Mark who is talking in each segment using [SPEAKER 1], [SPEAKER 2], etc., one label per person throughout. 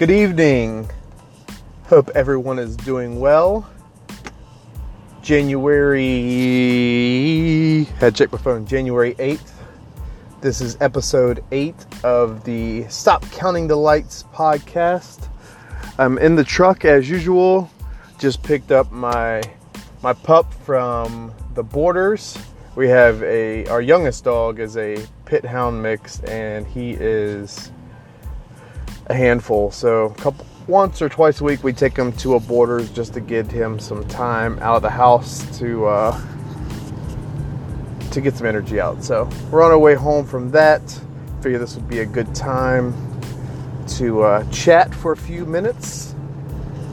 [SPEAKER 1] Good evening. Hope everyone is doing well. January, had to check my phone, January 8th. This is episode 8 of the Stop Counting the Lights podcast. I'm in the truck as usual. Just picked up my my pup from the borders. We have a our youngest dog is a pit hound mix and he is a handful. So a couple once or twice a week we take him to a borders just to get him some time out of the house to uh, to get some energy out. So we're on our way home from that. Figure this would be a good time to uh, chat for a few minutes,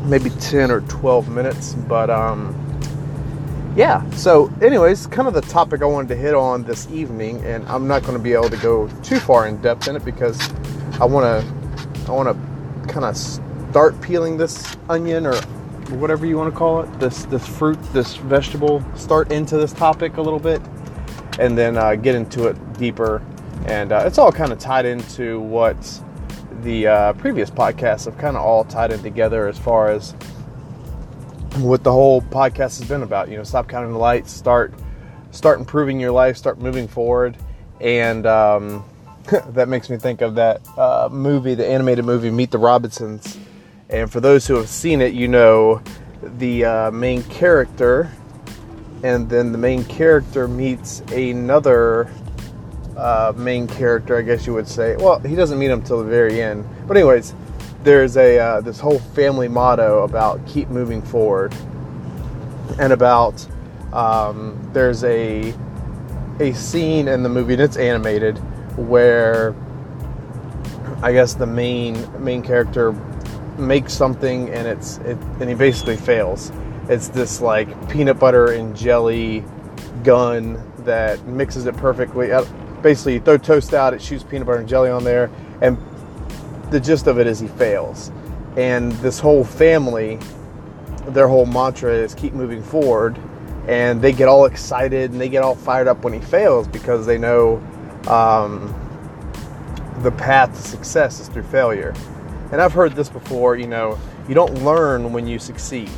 [SPEAKER 1] maybe 10 or 12 minutes. But um, yeah, so, anyways, kind of the topic I wanted to hit on this evening, and I'm not going to be able to go too far in depth in it because I want to, I want to kind of start peeling this onion or whatever you want to call it, this this fruit, this vegetable, start into this topic a little bit, and then uh, get into it deeper. And uh, it's all kind of tied into what the uh, previous podcasts have kind of all tied in together as far as what the whole podcast has been about. You know, stop counting the lights, start start improving your life, start moving forward, and um, that makes me think of that uh, movie, the animated movie Meet the Robinsons. And for those who have seen it, you know the uh, main character, and then the main character meets another uh, main character, I guess you would say. Well, he doesn't meet him till the very end, but anyways there's a uh, this whole family motto about keep moving forward, and about um, there's a a scene in the movie and it's animated where I guess the main main character makes something and it's it, and he basically fails. It's this like peanut butter and jelly gun that mixes it perfectly. Uh, basically, you throw toast out, it shoots peanut butter and jelly on there, and the gist of it is he fails. And this whole family, their whole mantra is keep moving forward. And they get all excited and they get all fired up when he fails because they know um, the path to success is through failure. And I've heard this before you know, you don't learn when you succeed.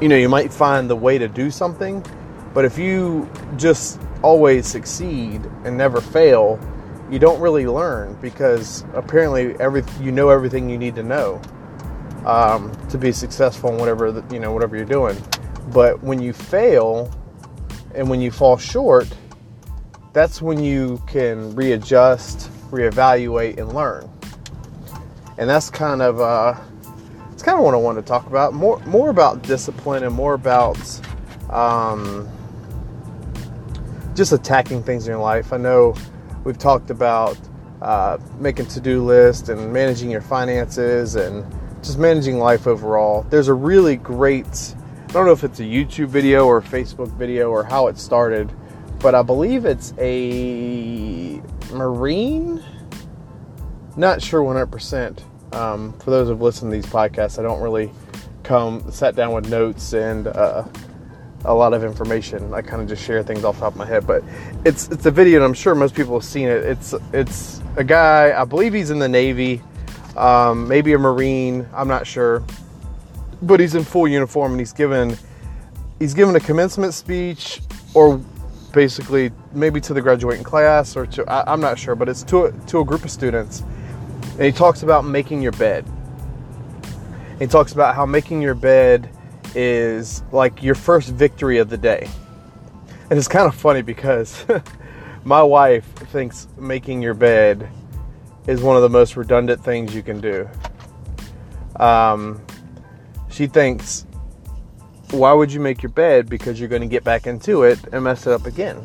[SPEAKER 1] You know, you might find the way to do something, but if you just always succeed and never fail, you don't really learn because apparently every you know everything you need to know um, to be successful in whatever you know whatever you're doing. But when you fail and when you fall short, that's when you can readjust, reevaluate, and learn. And that's kind of uh, it's kind of what I want to talk about more more about discipline and more about um, just attacking things in your life. I know We've talked about uh, making to-do lists and managing your finances and just managing life overall. There's a really great, I don't know if it's a YouTube video or a Facebook video or how it started, but I believe it's a Marine. Not sure 100%. Um, for those who've listened to these podcasts, I don't really come sat down with notes and uh, a lot of information. I kind of just share things off the top of my head, but it's it's a video, and I'm sure most people have seen it. It's it's a guy, I believe he's in the Navy, um, maybe a Marine. I'm not sure, but he's in full uniform, and he's given he's given a commencement speech, or basically maybe to the graduating class, or to I, I'm not sure, but it's to a, to a group of students, and he talks about making your bed. He talks about how making your bed is like your first victory of the day. And it's kind of funny because my wife thinks making your bed is one of the most redundant things you can do. Um, she thinks, why would you make your bed? Because you're going to get back into it and mess it up again.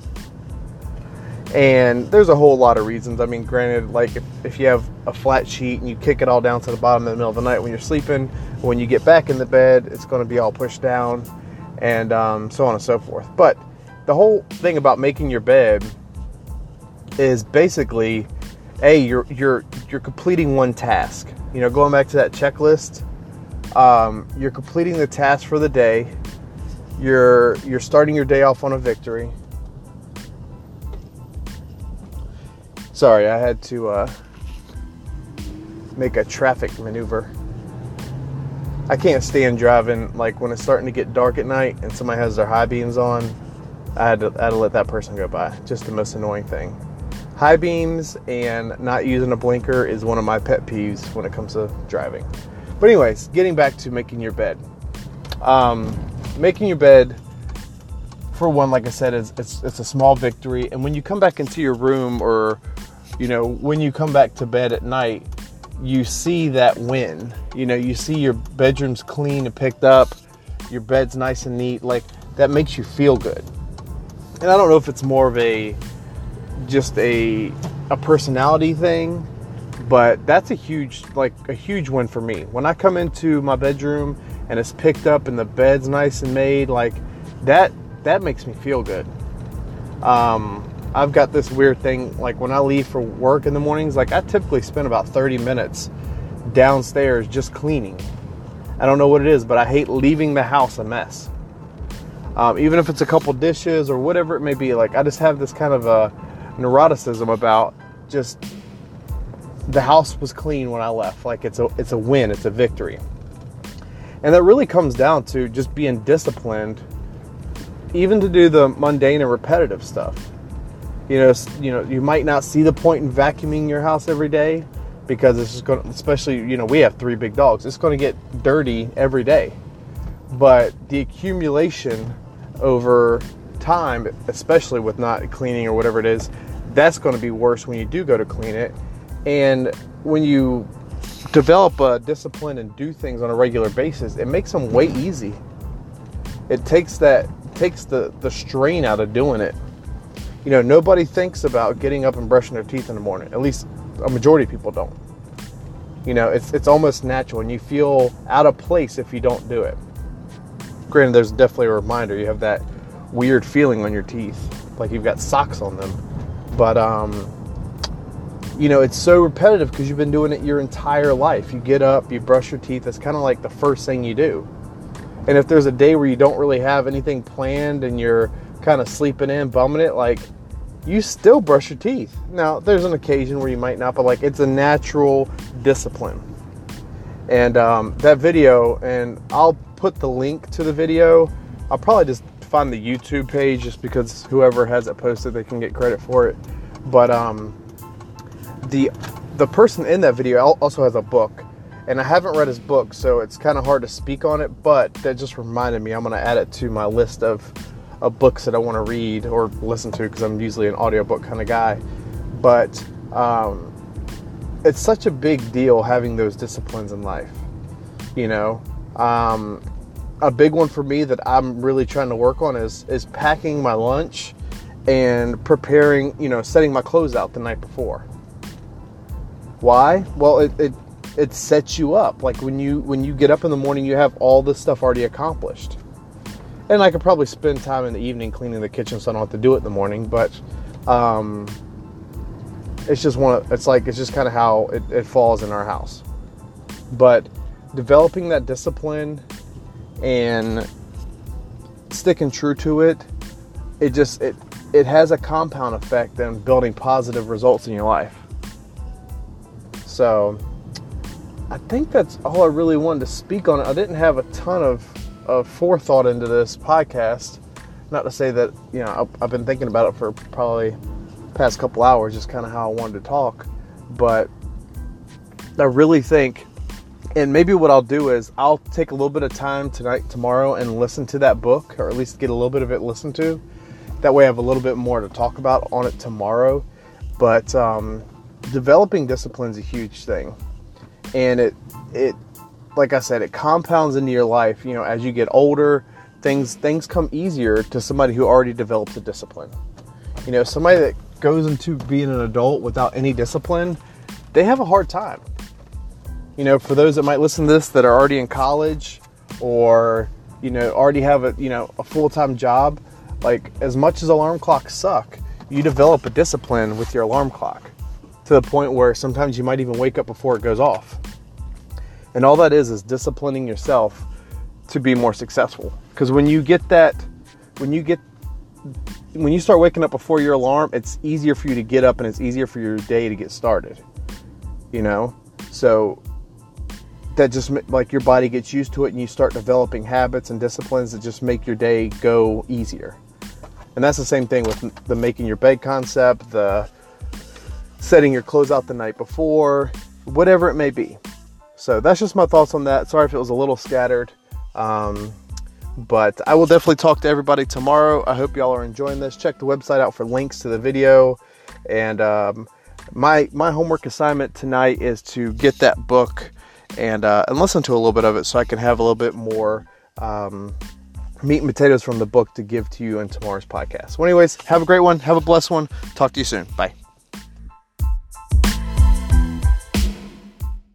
[SPEAKER 1] And there's a whole lot of reasons. I mean, granted, like if, if you have a flat sheet and you kick it all down to the bottom in the middle of the night when you're sleeping, when you get back in the bed, it's going to be all pushed down and um, so on and so forth. But the whole thing about making your bed is basically a you're you're you're completing one task. You know, going back to that checklist, um, you're completing the task for the day. You're you're starting your day off on a victory Sorry, I had to uh, make a traffic maneuver. I can't stand driving like when it's starting to get dark at night and somebody has their high beams on. I had to, I had to let that person go by. Just the most annoying thing. High beams and not using a blinker is one of my pet peeves when it comes to driving. But anyways, getting back to making your bed. Um, making your bed, for one, like I said, is it's it's a small victory. And when you come back into your room, or you know, when you come back to bed at night, you see that win. You know, you see your bedroom's clean and picked up, your bed's nice and neat. Like that makes you feel good. And I don't know if it's more of a just a a personality thing, but that's a huge like a huge win for me. When I come into my bedroom and it's picked up and the bed's nice and made, like that that makes me feel good. Um, I've got this weird thing like when I leave for work in the mornings, like I typically spend about 30 minutes downstairs just cleaning. I don't know what it is, but I hate leaving the house a mess. Um, even if it's a couple dishes or whatever it may be, like I just have this kind of a neuroticism about just the house was clean when I left. Like it's a it's a win, it's a victory. And that really comes down to just being disciplined, even to do the mundane and repetitive stuff. You know, you know, you might not see the point in vacuuming your house every day because it's just going to, especially, you know, we have three big dogs. It's going to get dirty every day. But the accumulation over time, especially with not cleaning or whatever it is, that's going to be worse when you do go to clean it. And when you develop a discipline and do things on a regular basis, it makes them way easy. It takes that takes the the strain out of doing it. You know, nobody thinks about getting up and brushing their teeth in the morning. At least a majority of people don't. You know, it's it's almost natural, and you feel out of place if you don't do it. Granted, there's definitely a reminder. You have that weird feeling on your teeth, like you've got socks on them. But um, you know, it's so repetitive because you've been doing it your entire life. You get up, you brush your teeth. It's kind of like the first thing you do. And if there's a day where you don't really have anything planned and you're kind of sleeping in, bumming it, like you still brush your teeth. Now, there's an occasion where you might not, but like it's a natural discipline. And um, that video, and I'll put the link to the video. I'll probably just find the YouTube page just because whoever has it posted, they can get credit for it. But um, the the person in that video also has a book, and I haven't read his book, so it's kind of hard to speak on it. But that just reminded me, I'm going to add it to my list of, of books that I want to read or listen to because I'm usually an audiobook kind of guy. But um, it's such a big deal having those disciplines in life. You know, um, a big one for me that I'm really trying to work on is is packing my lunch and preparing. You know, setting my clothes out the night before why? Well, it, it it sets you up. Like when you when you get up in the morning, you have all this stuff already accomplished. And I could probably spend time in the evening cleaning the kitchen, so I don't have to do it in the morning. But um, it's just one. Of, it's like it's just kind of how it, it falls in our house. But developing that discipline and sticking true to it, it just it it has a compound effect and building positive results in your life. So I think that's all I really wanted to speak on. I didn't have a ton of, of forethought into this podcast. Not to say that, you know, I've been thinking about it for probably past couple hours, just kind of how I wanted to talk. But I really think, and maybe what I'll do is I'll take a little bit of time tonight, tomorrow, and listen to that book, or at least get a little bit of it listened to. That way I have a little bit more to talk about on it tomorrow. But um, developing discipline is a huge thing, and it it like I said, it compounds into your life. You know, as you get older, things things come easier to somebody who already develops a discipline. You know, somebody that goes into being an adult without any discipline, they have a hard time. You know, for those that might listen to this that are already in college or you know already have a you know a full time job, like as much as alarm clocks suck, you develop a discipline with your alarm clock to the point where sometimes you might even wake up before it goes off. And all that is is disciplining yourself to be more successful. Because when you get that, when you get, when you start waking up before your alarm, it's easier for you to get up and it's easier for your day to get started. You know, So that just like your body gets used to it and you start developing habits and disciplines that just make your day go easier. And that's the same thing with the making your bed concept, the setting your clothes out the night before, whatever it may be. So that's just my thoughts on that. Sorry if it was a little scattered. Um, but I will definitely talk to everybody tomorrow. I hope y'all are enjoying this. Check the website out for links to the video. And um, my my homework assignment tonight is to get that book and uh, and listen to a little bit of it so I can have a little bit more um, meat and potatoes from the book to give to you in tomorrow's podcast. Well, anyways, have a great one. Have a blessed one. Talk to you soon. Bye.